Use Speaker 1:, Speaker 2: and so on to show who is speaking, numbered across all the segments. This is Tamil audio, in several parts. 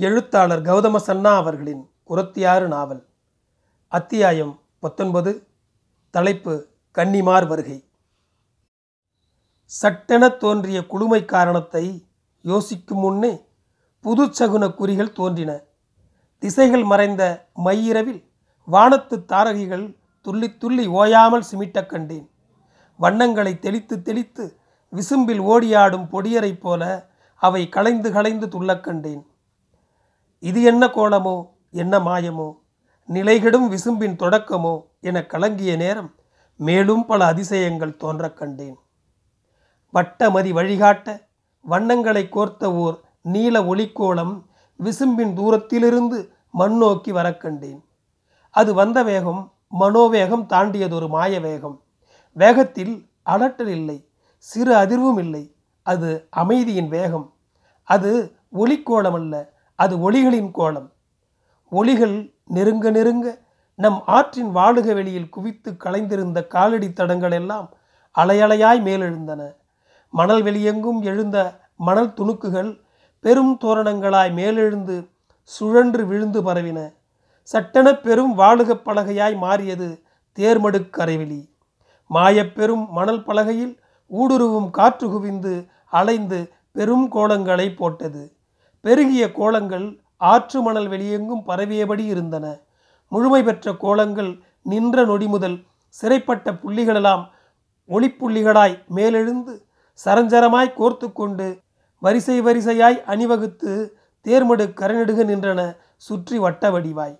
Speaker 1: எழுத்தாளர் கௌதம சன்னா அவர்களின் உரத்தியாறு நாவல். அத்தியாயம் பத்தொன்பது தலைப்பு கன்னிமார் வருகை. சட்டெனத் தோன்றிய குளுமை காரணத்தை யோசிக்கும் முன்னே புதுச்சகுன குறிகள் தோன்றின. திசைகள் மறைந்த மையிரவில் வானத்து தாரகிகள் துள்ளி துள்ளி ஓயாமல் சிமிட்டக் கண்டேன். வண்ணங்களை தெளித்து தெளித்து விசும்பில் ஓடியாடும் பொடியரைப் போல அவை களைந்து களைந்து துள்ளக் கண்டேன். இது என்ன கோலமோ என்ன மாயமோ? நிலைகெடும் விசும்பின் தொடக்கமோ என கலங்கிய நேரம் மேலும் பல அதிசயங்கள் தோன்றக் கண்டேன். வட்டமதி வழிகாட்ட வண்ணங்களை கோர்த்த ஓர் நீல ஒளிக்கோலம் விசும்பின் தூரத்திலிருந்து மண்ணோக்கி வரக் கண்டேன். அது வந்த வேகம் மனோவேகம் தாண்டியதொரு மாய வேகம் வேகத்தில் அலட்டல் இல்லை சிறு அதிர்வும் இல்லை. அது அமைதியின் வேகம். அது ஒளிக்கோளம் அல்ல அது ஒளிகளின் கோலம் ஒளிகள் நெருங்க நெருங்க நம் ஆற்றின் வாழுக வெளியில் குவித்து கலைந்திருந்த காலடி தடங்கள் எல்லாம் அலையலையாய் மேலெழுந்தன. மணல் வெளியெங்கும் எழுந்த மணல் துணுக்குகள் பெரும் தோரணங்களாய் மேலெழுந்து சுழன்று விழுந்து பரவின. சட்டென பெரும் வாழுகப் பலகையாய் மாறியது தேர்மடுக்கரைவெளி மாயப்பெரும் மணல் பலகையில் ஊடுருவும் காற்று குவிந்து அலைந்து பெரும் கோலங்களை போட்டது. பெருகிய கோலங்கள் ஆற்று மணல் வெளியெங்கும் பரவியபடி இருந்தன. முழுமை பெற்ற கோலங்கள் நின்ற நொடி முதல் சிறைப்பட்ட புள்ளிகளெல்லாம் ஒளிப்புள்ளிகளாய் மேலெழுந்து சரஞ்சரமாய் கோர்த்து கொண்டு வரிசை வரிசையாய் அணிவகுத்து தேர்மடு கரநெடுக நின்றன சுற்றி வட்ட வடிவாய்.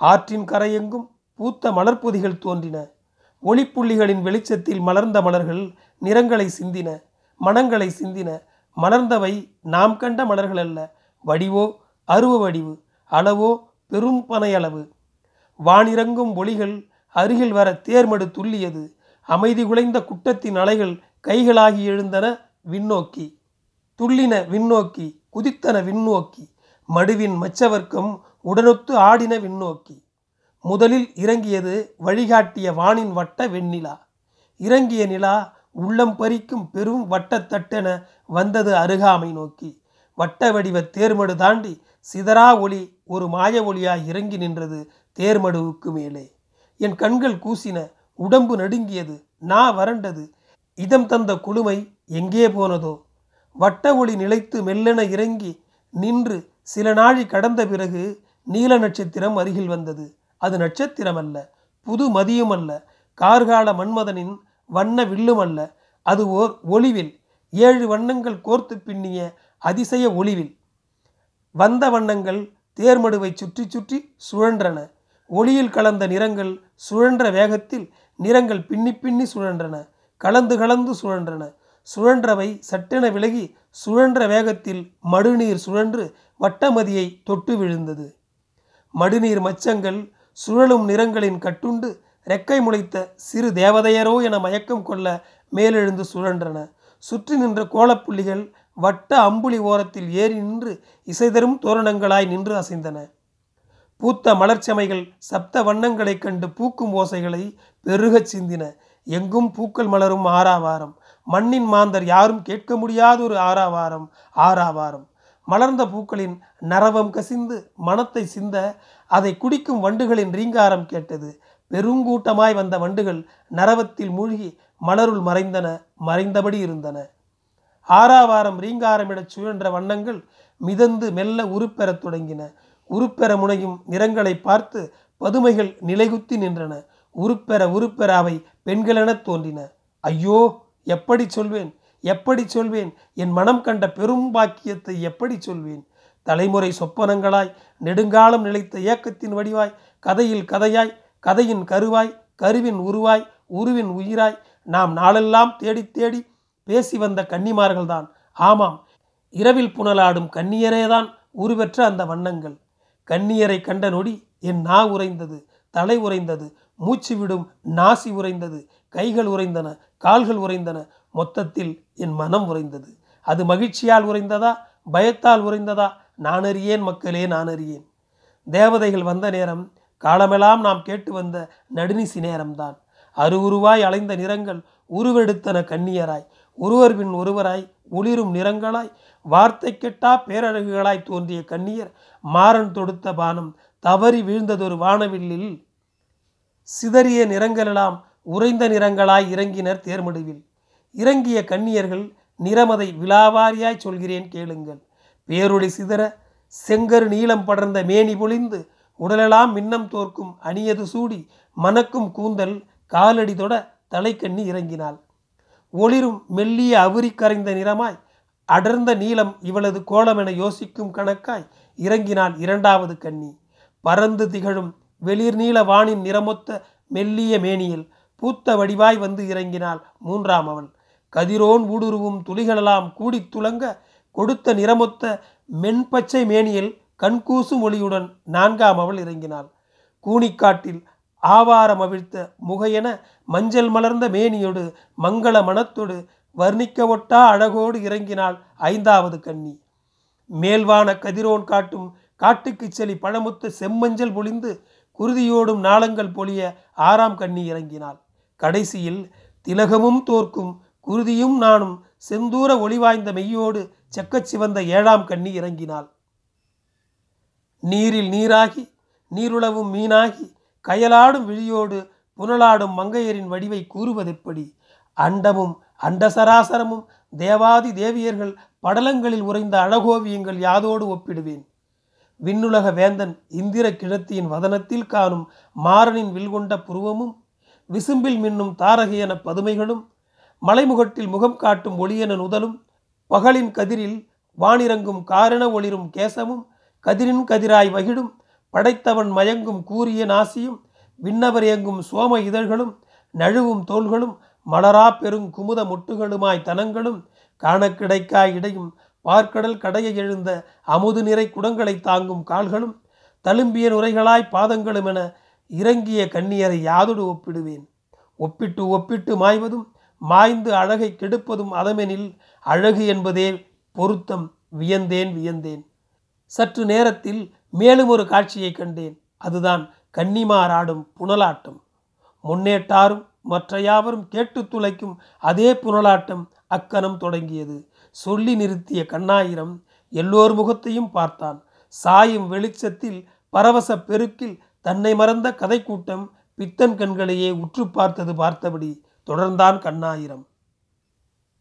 Speaker 1: ஆற்றின் கரையெங்கும் பூத்த மலர்பொதிகள் தோன்றின. ஒளிப்புள்ளிகளின் வெளிச்சத்தில் மலர்ந்த மலர்கள் நிறங்களை சிந்தின மனங்களை சிந்தின மலர்ந்தவை நாம் கண்ட மலர்கள் அல்ல. வடிவோ அருவ வடிவு அளவோ பெரும் பனையளவு. வானிறங்கும் ஒளிகள் அருகில் வர தேர்மடு துள்ளியது. அமைதி குலைந்த குட்டத்தின் அலைகள் கைகளாகி எழுந்தன விண்ணோக்கி. துள்ளின விண்ணோக்கி குதித்தன விண்ணோக்கி. மடுவின் மச்சவர்க்கம் உடனொத்து ஆடின விண்ணோக்கி. முதலில் இறங்கியது வழிகாட்டிய வானின் வட்ட வெண்ணிலா. இறங்கிய நிலா உள்ளம் பறிக்கும் பெரும் வட்டத்தட்டென வந்தது அருகாமை நோக்கி. வட்ட வடிவ தேர்மடு தாண்டி சிதறா ஒளி ஒரு மாய ஒளியாய் இறங்கி நின்றது தேர்மடுவுக்கு மேலே. என் கண்கள் கூசின உடம்பு நடுங்கியது நா வறண்டது இதம் தந்த குளுமை எங்கே போனதோ. வட்ட ஒளி நிலைத்து மெல்லென இறங்கி நின்று சில நாழி கடந்த பிறகு நீல நட்சத்திரம் அருகில் வந்தது. அது நட்சத்திரம் அல்ல புது மதியும் அல்ல கார்கால மன்மதனின் வண்ண வில்லும் அல்ல அது ஓர் ஒளிவில். ஏழு வண்ணங்கள் கோர்த்து பின்னிய அதிசய ஒளிவில். வந்த வண்ணங்கள் தேர்மடுவை சுற்றி சுற்றி சுழன்றன. ஒளியில் கலந்த நிறங்கள் சுழன்ற வேகத்தில் நிறங்கள் பின்னி பின்னி சுழன்றன. கலந்து கலந்து சுழன்றன. சுழன்றவை சட்டென விலகி சுழன்ற வேகத்தில் மடுநீர் சுழன்று வட்டமதியை தொட்டு விழுந்தது. மடுநீர் மச்சங்கள் சுழலும் நிறங்களின் கட்டுண்டு ரெக்கை முளைத்த சிறு தேவதையரோ என மயக்கம் கொள்ள மேலெழுந்து சுழன்றன. சுற்றி நின்ற கோலப்புள்ளிகள் வட்ட அம்புலி ஓரத்தில் ஏறி நின்று இசைதரும் தோரணங்களாய் நின்று அசைந்தன. பூத்த மலர்ச்சமைகள் சப்த வண்ணங்களைக் கண்டு பூக்கும் ஓசைகளை பெருகச் சிந்தின. எங்கும் பூக்கள் மலரும் ஆறாவாரம். மண்ணின் மாந்தர் யாரும் கேட்க முடியாத ஒரு ஆறாவாரம் ஆறாவாரம். மலர்ந்த பூக்களின் நரவம் கசிந்து மனத்தை சிந்த அதை குடிக்கும் வண்டுகளின் ரீங்காரம் கேட்டது. பெருங்கூட்டமாய் வந்த வண்டுகள் நரவத்தில் மூழ்கி மலருள் மறைந்தன மறைந்தபடி இருந்தன. ஆறாவாரம் ரீங்காரமிடச் சுழன்ற வண்ணங்கள் மிதந்து மெல்ல உருப்பெறத் தொடங்கின. உருப்பெற முனையும் நிறங்களை பார்த்து பதுமைகள் நிலைகுத்தி நின்றன. உருப்பெற உருப்பெற அவை பெண்களெனத் தோன்றின. ஐயோ எப்படி சொல்வேன் எப்படி சொல்வேன்? என் மனம் கண்ட பெரும் பாக்கியத்தை எப்படி சொல்வேன்? தலைமுறை சொப்பனங்களாய் நெடுங்காலம் நிலைத்த ஏக்கத்தின் வடிவாய் கதையில் கதையாய் கதையின் கருவாய் கருவின் உருவாய் உருவின் உயிராய் நாம் நாளெல்லாம் தேடி தேடி பேசி வந்த கன்னிமார்கள்தான். ஆமாம் இரவில் புனலாடும் கன்னியரேதான் உருவெற்ற அந்த வண்ணங்கள். கன்னியரை கண்ட நொடி என் நா உறைந்தது தலை உறைந்தது மூச்சு விடும் நாசி உறைந்தது கைகள் உறைந்தன கால்கள் உறைந்தன மொத்தத்தில் என் மனம் உறைந்தது. அது மகிழ்ச்சியால் உறைந்ததா பயத்தால் உறைந்ததா? நான் அறியேன் மக்களே நான் அறியேன். தேவதைகள் வந்த நேரம் காலமெல்லாம் நாம் கேட்டு வந்த நடுநிசி நேரம்தான். அருவுருவாய் அலைந்த நிறங்கள் உருவெடுத்தன கண்ணியராய். ஒருவர் பின் ஒருவராய் ஒளிரும் நிறங்களாய். வார்த்தை கெட்டா பேரழகுகளாய் தோன்றிய கண்ணியர். மாறன் தொடுத்த பானம் தவறி வீழ்ந்ததொரு வானவில்லில் சிதறிய நிறங்களெல்லாம் உறைந்த நிறங்களாய் இறங்கினர் தேர்மடுவில். இறங்கிய கண்ணியர்கள் நிறமதை விழாவாரியாய் சொல்கிறேன் கேளுங்கள். பேரொளி சிதற செங்கரு நீளம் படர்ந்த மேனி பொழிந்து உடலெல்லாம் மின்னம் தோற்கும் அணியது சூடி மணக்கும் கூந்தல் காலடி தொட தலைக்கண்ணி இறங்கினாள். ஒளிரும் மெல்லிய அவுரி கரைந்த நிறமாய் அடர்ந்த நீளம் இவளது கோலமென யோசிக்கும் கணக்காய் இறங்கினாள் இரண்டாவது கன்னி பறந்து திகழும் வெளிர் நீல வானின் நிறமொத்த மெல்லிய மேனியில் பூத்த வடிவாய் வந்து இறங்கினாள் மூன்றாம் அவள். கதிரோன் ஊடுருவும் துளிகளெல்லாம் கூடித் துளங்க கொடுத்த நிறமொத்த மென்பச்சை மேனியில் கண்கூசும் ஒளியுடன் நான்காம் அவள் இறங்கினாள். கூனிக்காட்டில் ஆவாரம் அவிழ்த்த முகையென மஞ்சள் மலர்ந்த மேனியோடு மங்கள மனத்தொடு வர்ணிக்க ஒட்டா அழகோடு இறங்கினாள் ஐந்தாவது கன்னி. மேல்வான கதிரோன் காட்டும் காட்டுக்குச் செலி பழமுத்த செம்மஞ்சள் பொழிந்து குருதியோடும் நாளங்கள் பொழிய ஆறாம் கண்ணி இறங்கினாள். கடைசியில் திலகமும் தோற்கும் குருதியும் நானும் செந்தூர ஒளிவாய்ந்த மெய்யோடு செக்கச் சிவந்த ஏழாம் கண்ணி இறங்கினாள். நீரில் நீராகி நீருளவும் மீனாகி கயலாடும் விழியோடு புனலாடும் மங்கையரின் வடிவை கூறுவதெப்படி? அண்டமும் அண்டசராசரமும் தேவாதி தேவியர்கள் படலங்களில் உறைந்த அழகோவியங்கள் யாதோடு ஒப்பிடுவேன். விண்ணுலக வேந்தன் இந்திர கிழத்தியின் வதனத்தில் காணும் மாறனின் வில்கொண்ட புருவமும் விசும்பில் மின்னும் தாரகையென பதுமைகளும் மலைமுகட்டில் முகம் காட்டும் ஒளியென நுதலும் பகலின் கதிரில் வானிறங்கும் காரண ஒளிரும் கேசமும் கதிரின் கதிராய் வகிடும் படைத்தவன் மயங்கும் கூரிய நாசியும் விண்ணவர் எங்கும் சோம இதழ்களும் நழுவும் தோள்களும் மலரா பெருங் குமுத முட்டுகளுமாய் தனங்களும் காண கிடைக்காய் இடையும் பார்க்கடல் கடையை எழுந்த அமுது நிறை குடங்களை தாங்கும் கால்களும் தழும்பிய நுரைகளாய் பாதங்களும் என இறங்கிய கண்ணியரை யாதொடு ஒப்பிடுவேன். ஒப்பிட்டு ஒப்பிட்டு மாய்வதும் மாய்ந்து அழகை கெடுப்பதும் அதமெனில் அழகு என்பதே பொருத்தம் வியந்தேன் வியந்தேன். சற்று நேரத்தில் மேலும் ஒரு காட்சியை கண்டேன். அதுதான் கன்னிமாராடும் புனலாட்டம். முன்னேட்டாரும் மற்ற யாவரும் கேட்டு துளைக்கும் அதே புனலாட்டம் அக்கணம் தொடங்கியது. சொல்லி நிறுத்திய கண்ணாயிரம் எல்லோர் முகத்தையும் பார்த்தான். சாயும் வெளிச்சத்தில் பரவச பெருக்கில் தன்னை மறந்த கதை கூட்டம் பித்தன் கண்களையே உற்று பார்த்தது பார்த்தபடி தொடர்ந்தான் கண்ணாயிரம்.